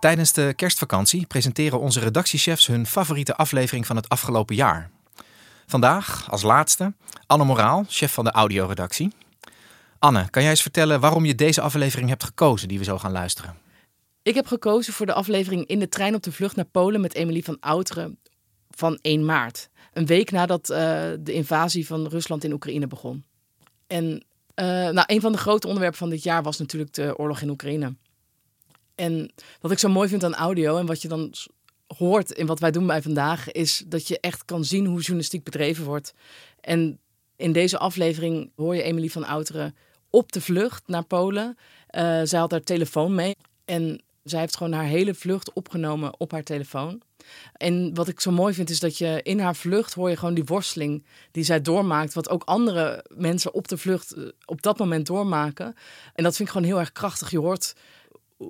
Tijdens de kerstvakantie presenteren onze redactiechefs hun favoriete aflevering van het afgelopen jaar. Vandaag, als laatste, Anne Moraal, chef van de audioredactie. Anne, kan jij eens vertellen waarom je deze aflevering hebt gekozen die we zo gaan luisteren? Ik heb gekozen voor de aflevering In de trein op de vlucht naar Polen met Emilie van Outeren van 1 maart. Een week nadat uh, de invasie van Rusland in Oekraïne begon. En uh, nou, een van de grote onderwerpen van dit jaar was natuurlijk de oorlog in Oekraïne. En wat ik zo mooi vind aan audio en wat je dan hoort in wat wij doen bij vandaag, is dat je echt kan zien hoe journalistiek bedreven wordt. En in deze aflevering hoor je Emilie van Outeren op de vlucht naar Polen. Uh, zij had haar telefoon mee en zij heeft gewoon haar hele vlucht opgenomen op haar telefoon. En wat ik zo mooi vind is dat je in haar vlucht hoor je gewoon die worsteling die zij doormaakt. Wat ook andere mensen op de vlucht eh, op dat moment doormaken. En dat vind ik gewoon heel erg krachtig. Je hoort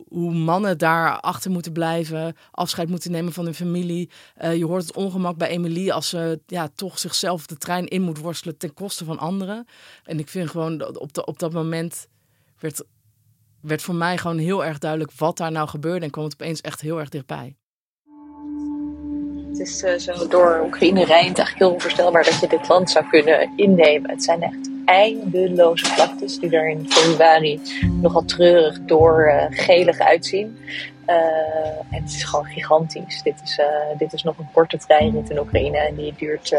hoe mannen daar achter moeten blijven, afscheid moeten nemen van hun familie. Uh, je hoort het ongemak bij Emilie als ze ja, toch zichzelf de trein in moet worstelen ten koste van anderen. En ik vind gewoon op, de, op dat moment werd, werd voor mij gewoon heel erg duidelijk wat daar nou gebeurde en kwam het opeens echt heel erg dichtbij. Het is uh, zo door Oekraïne rijdt eigenlijk heel onvoorstelbaar dat je dit land zou kunnen innemen. Het zijn echt eindeloze vlaktes die er in februari nogal treurig door uh, gelig uitzien. Uh, en het is gewoon gigantisch. Dit is, uh, dit is nog een korte treinrit in Oekraïne en die duurt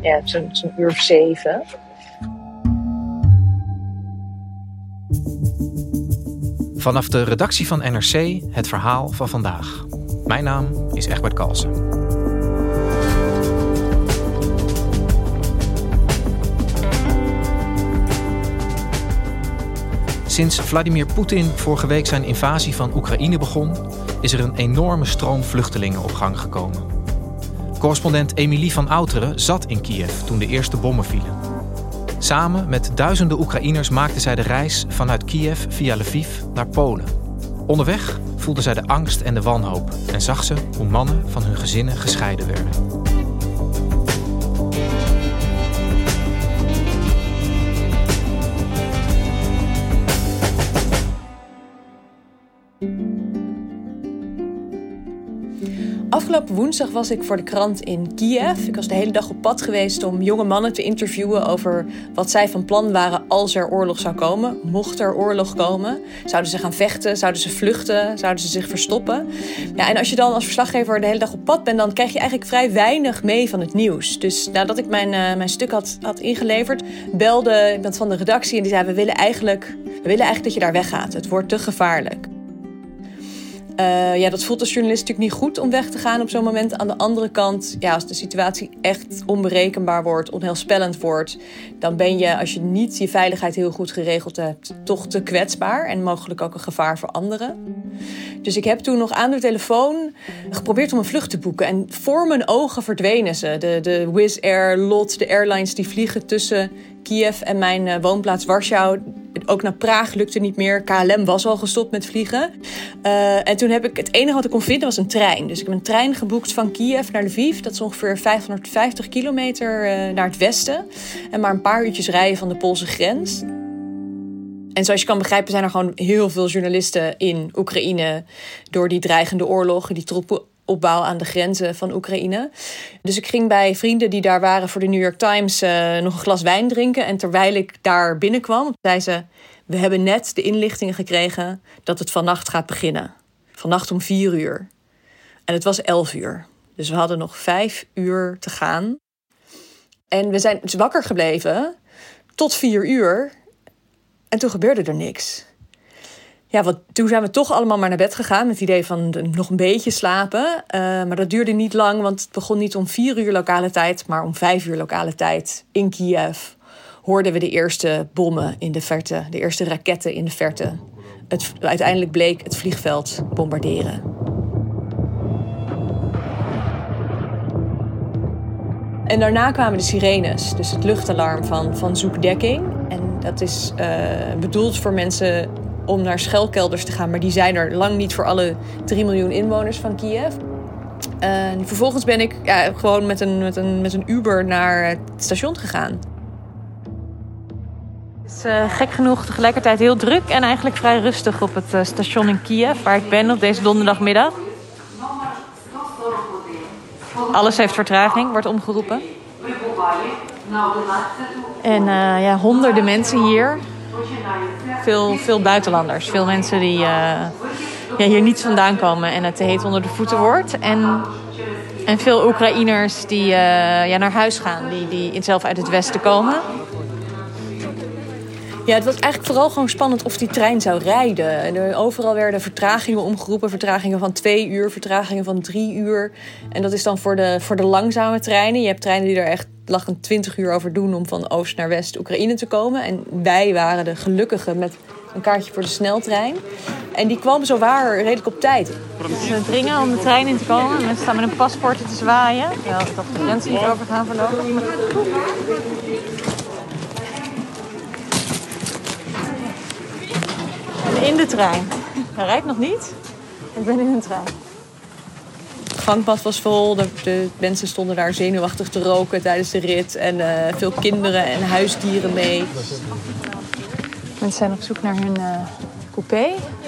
ja, zo'n zo uur of zeven. Vanaf de redactie van NRC het verhaal van vandaag. Mijn naam is Egbert Kalsen. Sinds Vladimir Poetin vorige week zijn invasie van Oekraïne begon, is er een enorme stroom vluchtelingen op gang gekomen. Correspondent Emilie van Outeren zat in Kiev toen de eerste bommen vielen. Samen met duizenden Oekraïners maakte zij de reis vanuit Kiev via Lviv naar Polen. Onderweg voelde zij de angst en de wanhoop en zag ze hoe mannen van hun gezinnen gescheiden werden. Afgelopen woensdag was ik voor de krant in Kiev. Ik was de hele dag op pad geweest om jonge mannen te interviewen over wat zij van plan waren als er oorlog zou komen. Mocht er oorlog komen, zouden ze gaan vechten, zouden ze vluchten, zouden ze zich verstoppen. Ja, en als je dan als verslaggever de hele dag op pad bent, dan krijg je eigenlijk vrij weinig mee van het nieuws. Dus nadat ik mijn, uh, mijn stuk had, had ingeleverd, belde iemand van de redactie en die zei: We willen eigenlijk, we willen eigenlijk dat je daar weggaat. Het wordt te gevaarlijk. Uh, ja, dat voelt als journalist natuurlijk niet goed om weg te gaan op zo'n moment. Aan de andere kant, ja, als de situatie echt onberekenbaar wordt, onheilspellend wordt, dan ben je, als je niet je veiligheid heel goed geregeld hebt, toch te kwetsbaar en mogelijk ook een gevaar voor anderen. Dus ik heb toen nog aan de telefoon geprobeerd om een vlucht te boeken. En voor mijn ogen verdwenen ze. De, de Wizz Air, LOT, de airlines die vliegen tussen Kiev en mijn uh, woonplaats Warschau. Ook naar Praag lukte niet meer. KLM was al gestopt met vliegen. Uh, en toen heb ik het enige wat ik kon vinden was een trein. Dus ik heb een trein geboekt van Kiev naar Lviv. Dat is ongeveer 550 kilometer uh, naar het westen. En maar een paar uurtjes rijden van de Poolse grens. En zoals je kan begrijpen zijn er gewoon heel veel journalisten in Oekraïne door die dreigende oorlog, die troepenopbouw aan de grenzen van Oekraïne. Dus ik ging bij vrienden die daar waren voor de New York Times uh, nog een glas wijn drinken. En terwijl ik daar binnenkwam, zei ze: We hebben net de inlichtingen gekregen dat het vannacht gaat beginnen. Vannacht om vier uur. En het was elf uur. Dus we hadden nog vijf uur te gaan. En we zijn dus wakker gebleven tot vier uur. En toen gebeurde er niks. Ja, want toen zijn we toch allemaal maar naar bed gegaan met het idee van nog een beetje slapen. Uh, maar dat duurde niet lang, want het begon niet om vier uur lokale tijd, maar om vijf uur lokale tijd in Kiev. Hoorden we de eerste bommen in de verte, de eerste raketten in de verte. Het, uiteindelijk bleek het vliegveld bombarderen. En daarna kwamen de sirenes, dus het luchtalarm van, van zoekdekking. En dat is uh, bedoeld voor mensen om naar schuilkelders te gaan, maar die zijn er lang niet voor alle 3 miljoen inwoners van Kiev. En vervolgens ben ik ja, gewoon met een, met, een, met een Uber naar het station gegaan. Het is uh, gek genoeg tegelijkertijd heel druk en eigenlijk vrij rustig op het uh, station in Kiev, waar ik ben op deze donderdagmiddag. Alles heeft vertraging, wordt omgeroepen. En ja, honderden mensen hier. Veel, veel buitenlanders. Veel mensen die uh, ja, hier niet vandaan komen en het te heet onder de voeten wordt. En, en veel Oekraïners die uh, ja, naar huis gaan, die, die zelf uit het westen komen. Ja, het was eigenlijk vooral gewoon spannend of die trein zou rijden. En er, overal werden vertragingen omgeroepen. Vertragingen van twee uur, vertragingen van drie uur. En dat is dan voor de, voor de langzame treinen. Je hebt treinen die er echt een 20 uur over doen om van oost naar west Oekraïne te komen. En wij waren de gelukkigen met een kaartje voor de sneltrein. En die kwam zo waar redelijk op tijd. Ze dringen om de trein in te komen. Mensen staan met een paspoorten te zwaaien. Terwijl dat de grenzen niet over gaan voorlopig. In de trein. Hij rijdt nog niet. Ik ben in een trein. Het gangpad was vol. De, de, mensen stonden daar zenuwachtig te roken tijdens de rit. En uh, veel kinderen en huisdieren mee. Mensen zijn op zoek naar hun uh, coupé.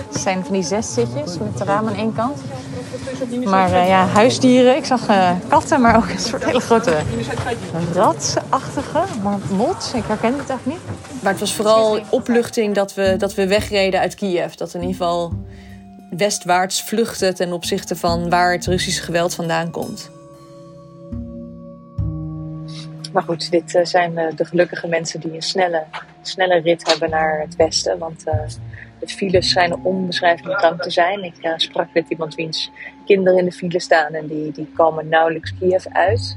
Het zijn van die zes zitjes met de ramen aan één kant. Maar uh, ja, huisdieren. Ik zag katten, maar ook een soort hele grote ratachtige mot. Ik herken het echt niet. Maar het was vooral opluchting dat we, dat we wegreden uit Kiev. Dat in ieder geval westwaarts vluchten ten opzichte van waar het Russische geweld vandaan komt. Maar goed, dit zijn de gelukkige mensen die een snelle, snelle rit hebben naar het westen. Want uh, de files schijnen onbeschrijfelijk lang te zijn. Ik uh, sprak met iemand wiens kinderen in de file staan en die, die komen nauwelijks Kiev uit.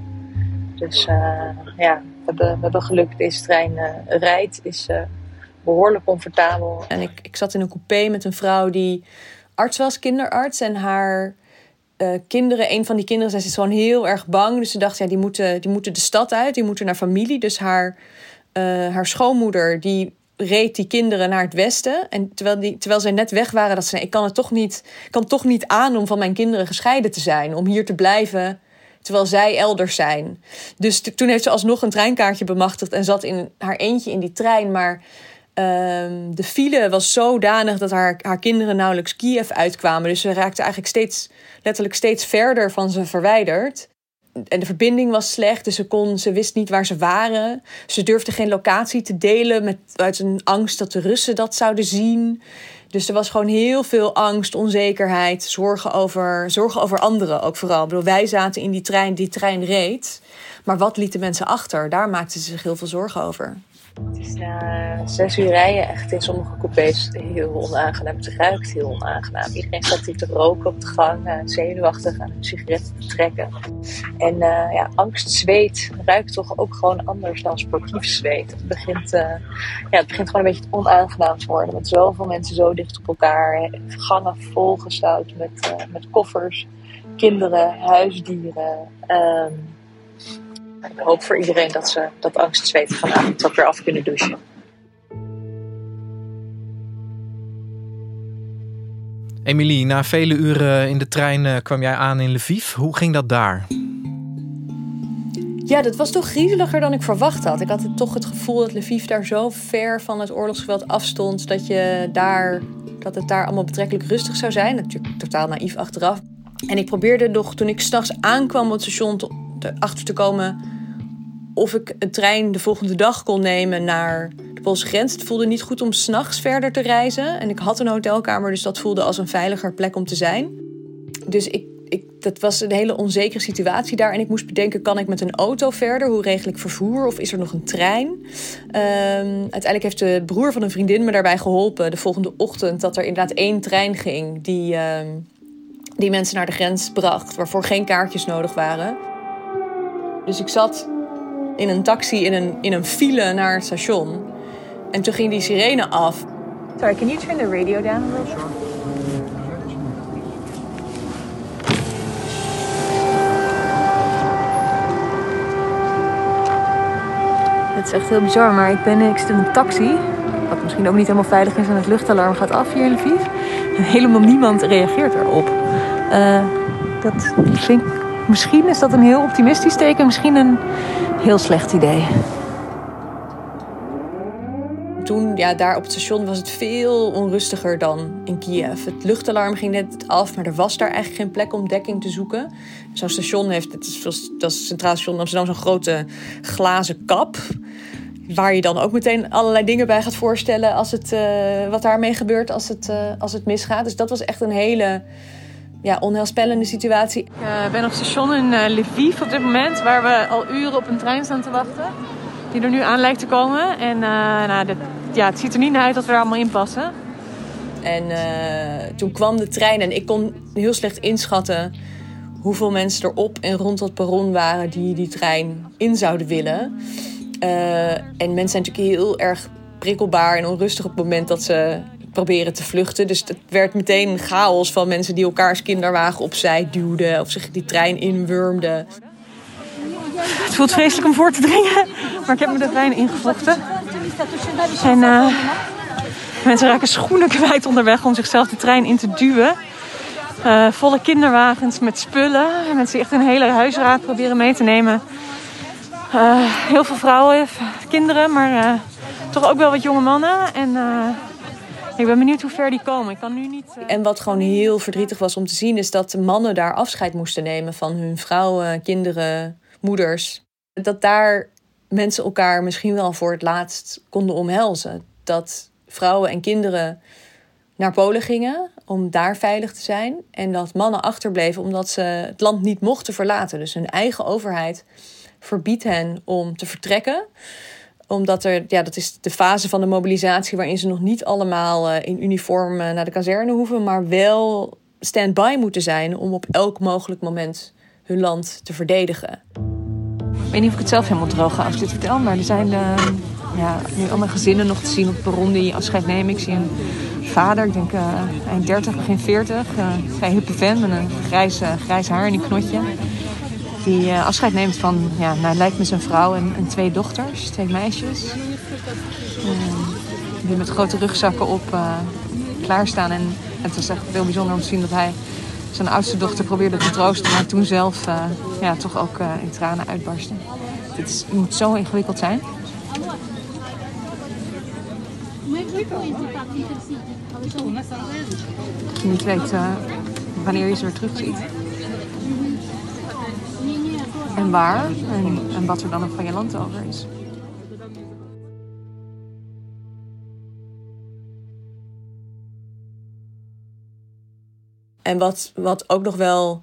Dus uh, ja, we hebben, we hebben geluk. Deze trein rijdt, is behoorlijk comfortabel. En ik, ik zat in een coupé met een vrouw die arts was, kinderarts. En haar kinderen, een van die kinderen, zij is gewoon heel erg bang. Dus ze dacht, ja, die moeten, die moeten de stad uit, die moeten naar familie. Dus haar, haar schoonmoeder, die reed die kinderen naar het westen. En terwijl, die, terwijl zij net weg waren, dat ze, ik kan het toch niet, kan toch niet aan om van mijn kinderen gescheiden te zijn. Om hier te blijven, terwijl zij elders zijn. Dus toen heeft ze alsnog een treinkaartje bemachtigd en zat in haar eentje in die trein. Maar Um, de file was zodanig dat haar, haar kinderen nauwelijks Kiev uitkwamen. Dus ze raakte eigenlijk steeds, letterlijk steeds verder van ze verwijderd. En de verbinding was slecht, dus ze, kon, ze wist niet waar ze waren. Ze durfde geen locatie te delen met, uit een angst dat de Russen dat zouden zien. Dus er was gewoon heel veel angst, onzekerheid, zorgen over, zorgen over anderen ook vooral. Bedoel, wij zaten in die trein, die trein reed. Maar wat lieten mensen achter? Daar maakten ze zich heel veel zorgen over. Het is na zes uur rijden echt in sommige coupés heel onaangenaam. Het ruikt heel onaangenaam. Iedereen staat hier te roken op de gang, uh, zenuwachtig aan een sigaret te trekken. En uh, ja, angst, zweet ruikt toch ook gewoon anders dan sportief zweet. Het begint, ja, het begint gewoon een beetje onaangenaam te worden. Met zoveel mensen zo dicht op elkaar. Gangen volgestouwd met, met koffers, kinderen, huisdieren. Um, ik hoop voor iedereen dat ze dat angstzweet vanavond ook weer af kunnen douchen. Emilie, na vele uren in de trein uh, kwam jij aan in Lviv. Hoe ging dat daar? Ja, dat was toch griezeliger dan ik verwacht had. Ik had toch het gevoel dat Lviv daar zo ver van het oorlogsgeweld afstond... dat, je daar, dat het daar allemaal betrekkelijk rustig zou zijn. Natuurlijk totaal naïef achteraf. En ik probeerde nog, toen ik s'nachts aankwam op het station... achter te komen of ik een trein de volgende dag kon nemen naar de Poolse grens. Het voelde niet goed om s'nachts verder te reizen. En ik had een hotelkamer, dus dat voelde als een veiliger plek om te zijn. Dus ik, ik dat was een hele onzekere situatie daar. En ik moest bedenken, kan ik met een auto verder? Hoe regel ik vervoer? Of is er nog een trein? Ehm, uiteindelijk heeft de broer van een vriendin me daarbij geholpen... de volgende ochtend dat er inderdaad één trein ging... die, ehm, die mensen naar de grens bracht, waarvoor geen kaartjes nodig waren. Dus ik zat in een taxi in een, in een file naar het station. En toen ging die sirene af. Sorry, can you turn the radio down a little? Het is echt heel bizar, maar ik, ben, ik zit in een taxi. Wat misschien ook niet helemaal veilig is en het luchtalarm gaat af hier in Lviv. En helemaal niemand reageert erop. Uh, dat vind ik, misschien is dat een heel optimistisch teken, misschien een heel slecht idee. Toen, ja, daar op het station was het veel onrustiger dan in Kiev. Het luchtalarm ging net af, maar er was daar eigenlijk geen plek om dekking te zoeken. Zo'n station heeft, het is, dat is Centraal Station Amsterdam, zo'n grote glazen kap. Waar je dan ook meteen allerlei dingen bij gaat voorstellen als het, uh, wat daarmee gebeurt als het, uh, als het misgaat. Dus dat was echt een hele ja, onheilspellende situatie. Ik uh, ben op station in Lviv op dit moment, waar we al uren op een trein staan te wachten. Die er nu aan lijkt te komen. En nou, de, ja, het ziet er niet naar uit dat we er allemaal in passen. En toen kwam de trein en ik kon heel slecht inschatten hoeveel mensen er op en rond dat perron waren die die trein in zouden willen. Uh, en mensen zijn natuurlijk heel erg prikkelbaar en onrustig op het moment dat ze proberen te vluchten. Dus het werd meteen een chaos van mensen die elkaars kinderwagen opzij duwden of zich die trein inwurmden. Het voelt vreselijk om voor te dringen, maar ik heb me de trein ingevochten. En uh, mensen raken schoenen kwijt onderweg om zichzelf de trein in te duwen. Uh, volle kinderwagens met spullen. Mensen echt een hele huisraad proberen mee te nemen. Uh, heel veel vrouwen, kinderen, maar toch ook wel wat jonge mannen. En ik ben benieuwd hoe ver die komen. Ik kan nu niet. En wat gewoon heel verdrietig was om te zien, is dat de mannen daar afscheid moesten nemen van hun vrouwen, kinderen, moeders. Dat daar mensen elkaar misschien wel voor het laatst konden omhelzen. Dat vrouwen en kinderen naar Polen gingen om daar veilig te zijn. En dat mannen achterbleven omdat ze het land niet mochten verlaten. Dus hun eigen overheid verbiedt hen om te vertrekken omdat er, ja, dat is de fase van de mobilisatie waarin ze nog niet allemaal eh, in uniform eh, naar de kazerne hoeven, maar wel stand-by moeten zijn om op elk mogelijk moment hun land te verdedigen. Ik weet niet of ik het zelf helemaal droog ga als dit vertel, maar er zijn uh, ja, nu allemaal gezinnen nog te zien op het perron die afscheid nemen. Ik zie een vader, ik denk eind 30, begin 40, uh, vrij hippe vent met een grijs, grijs haar en een knotje. Die uh, afscheid neemt van, ja, nou, lijkt me zijn vrouw en, twee dochters, twee meisjes. die met grote rugzakken op klaarstaan. En het was echt heel bijzonder om te zien dat hij zijn oudste dochter probeerde te troosten, maar toen zelf ja, toch ook in tranen uitbarstte. Het moet zo ingewikkeld zijn. Niet weet wanneer je ze weer terugziet. En waar. En, en wat er dan nog van je land over is. En wat, wat ook nog wel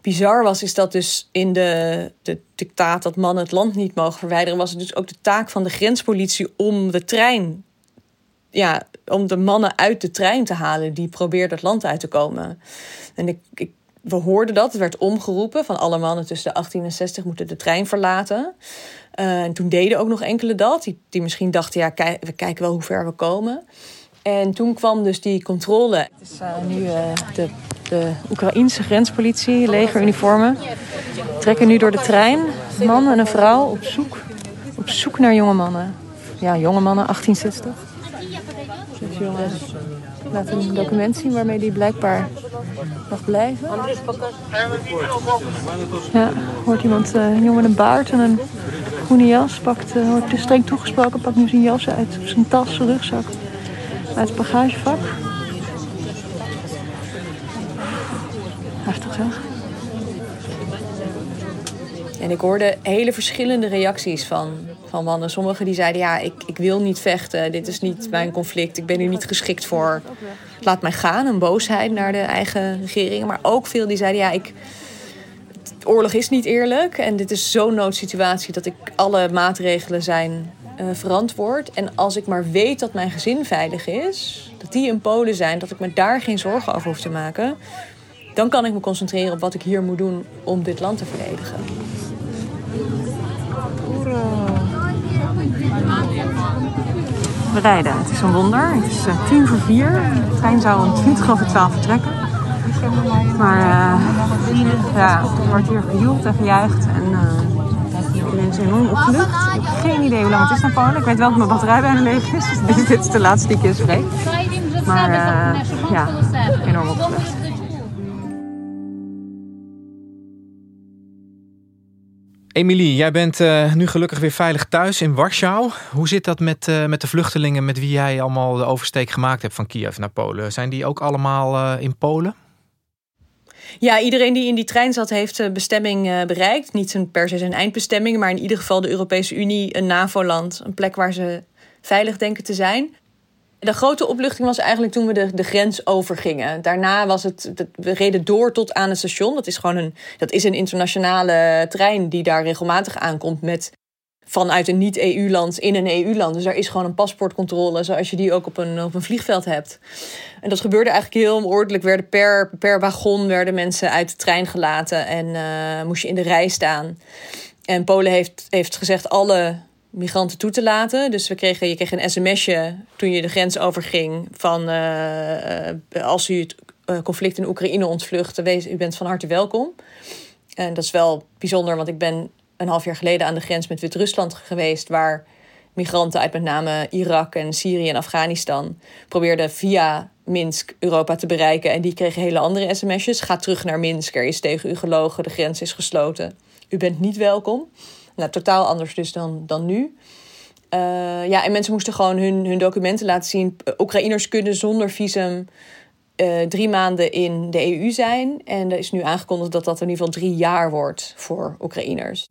bizar was, is dat dus in de, de dictaat dat mannen het land niet mogen verwijderen, was het dus ook de taak van de grenspolitie om de trein, ja, om de mannen uit de trein te halen die probeerden het land uit te komen. En ik, ik, we hoorden dat, het werd omgeroepen van alle mannen tussen de 18 en 60 moeten de trein verlaten. Uh, en toen deden ook nog enkele dat, die, die misschien dachten, ja, kijk, we kijken wel hoe ver we komen. En toen kwam dus die controle. Het is uh, nu uh, de, de Oekraïense grenspolitie, legeruniformen. Trekken nu door de trein. Een man en een vrouw op zoek, op zoek naar jonge mannen. Ja, jonge mannen, 1860. Dus jongens laten een document zien waarmee die blijkbaar mag blijven. Ja, hoort iemand, uh, een jongen met een baard en een groene jas. Pakt, wordt streng toegesproken, pakt nu zijn jas uit, zijn tas, zijn rugzak uit het bagagevak. Heftig zeg. En ik hoorde hele verschillende reacties van, van mannen. Sommigen die zeiden, ja, ik, ik wil niet vechten. Dit is niet mijn conflict. Ik ben hier niet geschikt voor. Laat mij gaan. Een boosheid naar de eigen regering. Maar ook veel die zeiden, ja, ik... Oorlog is niet eerlijk. En dit is zo'n noodsituatie dat ik alle maatregelen zijn uh, verantwoord. En als ik maar weet dat mijn gezin veilig is, dat die in Polen zijn, dat ik me daar geen zorgen over hoef te maken, dan kan ik me concentreren op wat ik hier moet doen om dit land te verdedigen. We rijden. Het is een wonder. Het is uh, tien voor vier. De trein zou om twintig over twaalf vertrekken. Maar uh, ja, er wordt hier gejoeld en gejuicht. En uh, iedereen is enorm opgelucht. Ik heb geen idee hoe lang het is naar Polen. Ik weet wel dat mijn batterij bijna leeg is. Dus dit is de laatste die ik hier spreek. Maar ja, enorm opgelucht. Emilie, jij bent uh, nu gelukkig weer veilig thuis in Warschau. Hoe zit dat met, uh, met de vluchtelingen met wie jij allemaal de oversteek gemaakt hebt van Kiev naar Polen? Zijn die ook allemaal uh, in Polen? Ja, iedereen die in die trein zat heeft bestemming bereikt. Niet per se zijn eindbestemming, maar in ieder geval de Europese Unie, een NAVO-land. Een plek waar ze veilig denken te zijn. De grote opluchting was eigenlijk toen we de, de grens overgingen. Daarna was het, we reden door tot aan het station. Dat is gewoon een, dat is een internationale trein die daar regelmatig aankomt met vanuit een niet-EU-land in een EU-land. Dus daar is gewoon een paspoortcontrole, zoals je die ook op een, op een vliegveld hebt. En dat gebeurde eigenlijk heel ordelijk. Werden per, per wagon werden mensen uit de trein gelaten en uh, moest je in de rij staan. En Polen heeft, heeft gezegd: alle migranten toe te laten. Dus we kregen, je kreeg een sms'je toen je de grens overging van uh, als u het uh, conflict in Oekraïne ontvlucht, wees, u bent van harte welkom. En dat is wel bijzonder, want ik ben een half jaar geleden aan de grens met Wit-Rusland geweest, waar migranten uit met name Irak en Syrië en Afghanistan probeerden via Minsk Europa te bereiken. En die kregen hele andere sms'jes. Ga terug naar Minsk, er is tegen u gelogen, de grens is gesloten. U bent niet welkom. Nou, totaal anders dus dan, dan nu. Uh, ja, en mensen moesten gewoon hun, hun documenten laten zien. Oekraïners kunnen zonder visum uh, drie maanden in de EU zijn. En er is nu aangekondigd dat dat in ieder geval drie jaar wordt voor Oekraïners.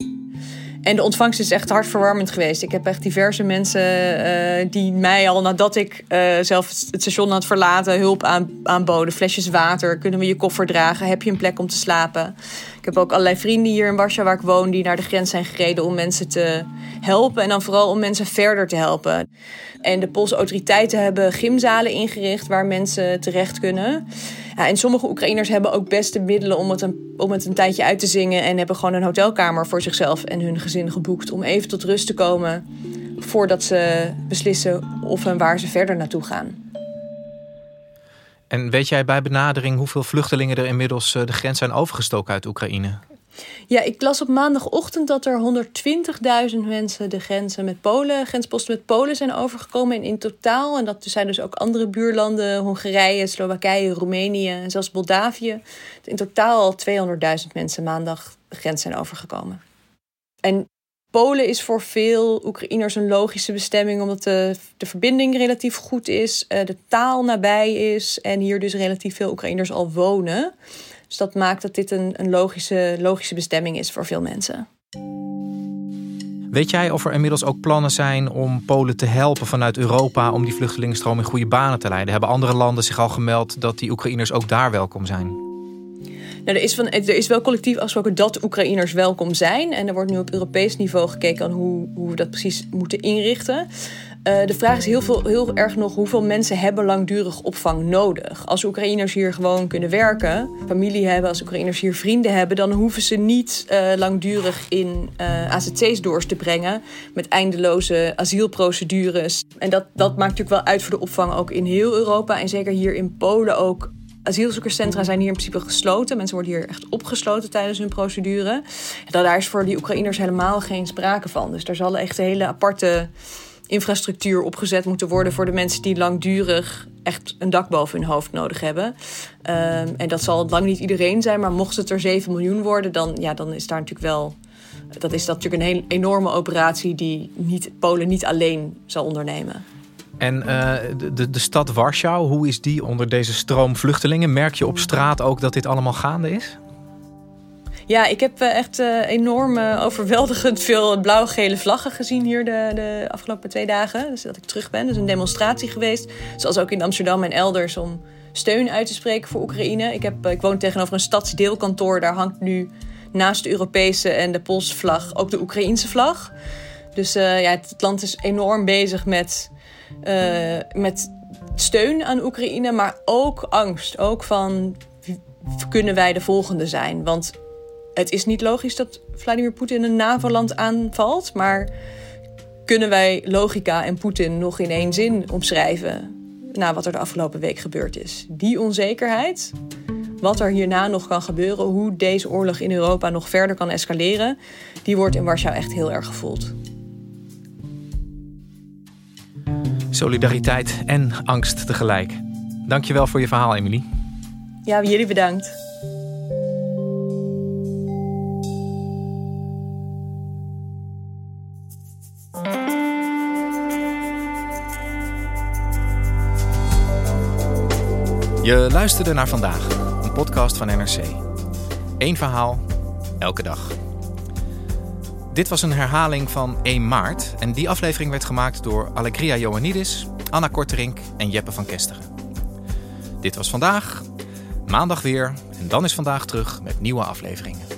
En de ontvangst is echt hartverwarmend geweest. Ik heb echt diverse mensen uh, die mij al nadat ik zelf het station had verlaten hulp aan, aanboden. Flesjes water, kunnen we je koffer dragen? Heb je een plek om te slapen? Ik heb ook allerlei vrienden hier in Warschau waar ik woon die naar de grens zijn gereden om mensen te helpen. En dan vooral om mensen verder te helpen. En de Poolse autoriteiten hebben gymzalen ingericht waar mensen terecht kunnen. Ja, en sommige Oekraïners hebben ook best de middelen om het, een, om het een tijdje uit te zingen. En hebben gewoon een hotelkamer voor zichzelf en hun gezin geboekt. Om even tot rust te komen voordat ze beslissen of en waar ze verder naartoe gaan. En weet jij bij benadering hoeveel vluchtelingen er inmiddels de grens zijn overgestoken uit Oekraïne? Ja, ik las op maandagochtend dat er 120.000 mensen de grenzen met Polen, grensposten met Polen zijn overgekomen. En in totaal, en dat zijn dus ook andere buurlanden, Hongarije, Slowakije, Roemenië en zelfs Moldavië. In totaal al 200.000 mensen maandag de grens zijn overgekomen. En Polen is voor veel Oekraïners een logische bestemming, omdat de, de verbinding relatief goed is, de taal nabij is en hier dus relatief veel Oekraïners al wonen. Dus dat maakt dat dit een, een logische, logische bestemming is voor veel mensen. Weet jij of er inmiddels ook plannen zijn om Polen te helpen vanuit Europa om die vluchtelingenstroom in goede banen te leiden? Hebben andere landen zich al gemeld dat die Oekraïners ook daar welkom zijn? Nou, er, is van, er is wel collectief afgesproken dat Oekraïners welkom zijn. En er wordt nu op Europees niveau gekeken aan hoe, hoe we dat precies moeten inrichten. Uh, de vraag is heel, veel, heel erg nog hoeveel mensen hebben langdurig opvang nodig. Als Oekraïners hier gewoon kunnen werken, familie hebben, als Oekraïners hier vrienden hebben, dan hoeven ze niet uh, langdurig in uh, AZC's door te brengen met eindeloze asielprocedures. En dat, dat maakt natuurlijk wel uit voor de opvang ook in heel Europa en zeker hier in Polen ook. Asielzoekerscentra zijn hier in principe gesloten. Mensen worden hier echt opgesloten tijdens hun procedure. En daar is voor die Oekraïners helemaal geen sprake van. Dus daar zal echt een hele aparte infrastructuur opgezet moeten worden voor de mensen die langdurig echt een dak boven hun hoofd nodig hebben. Um, en dat zal lang niet iedereen zijn, maar mocht het er 7 miljoen worden, dan, ja, dan is daar natuurlijk wel. Dat is dat natuurlijk een heel enorme operatie die niet, Polen niet alleen zal ondernemen. En uh, de, de stad Warschau, hoe is die onder deze stroom vluchtelingen? Merk je op straat ook dat dit allemaal gaande is? Ja, ik heb eh, echt uh, enorm overweldigend veel blauw-gele vlaggen gezien hier de, de afgelopen twee dagen. Dus dat ik terug ben. Dus een demonstratie geweest. Zoals ook in Amsterdam en elders om steun uit te spreken voor Oekraïne. Ik, heb, ik woon tegenover een stadsdeelkantoor. Daar hangt nu naast de Europese en de Poolse vlag ook de Oekraïense vlag. Dus ja, het land is enorm bezig met, met steun aan Oekraïne, maar ook angst. Ook van kunnen wij de volgende zijn? Want het is niet logisch dat Vladimir Poetin een NAVO-land aanvalt, maar kunnen wij logica en Poetin nog in één zin omschrijven na wat er de afgelopen week gebeurd is? Die onzekerheid, wat er hierna nog kan gebeuren, hoe deze oorlog in Europa nog verder kan escaleren, die wordt in Warschau echt heel erg gevoeld. Solidariteit en angst tegelijk. Dankjewel voor je verhaal, Emily. Ja, jullie bedankt. Je luisterde naar vandaag, een podcast van NRC. Eén verhaal, elke dag. Dit was een herhaling van 1 maart en die aflevering werd gemaakt door Allegria Joannidis, Anna Korterink en Jeppe van Kesteren. Dit was vandaag, maandag weer en dan is vandaag terug met nieuwe afleveringen.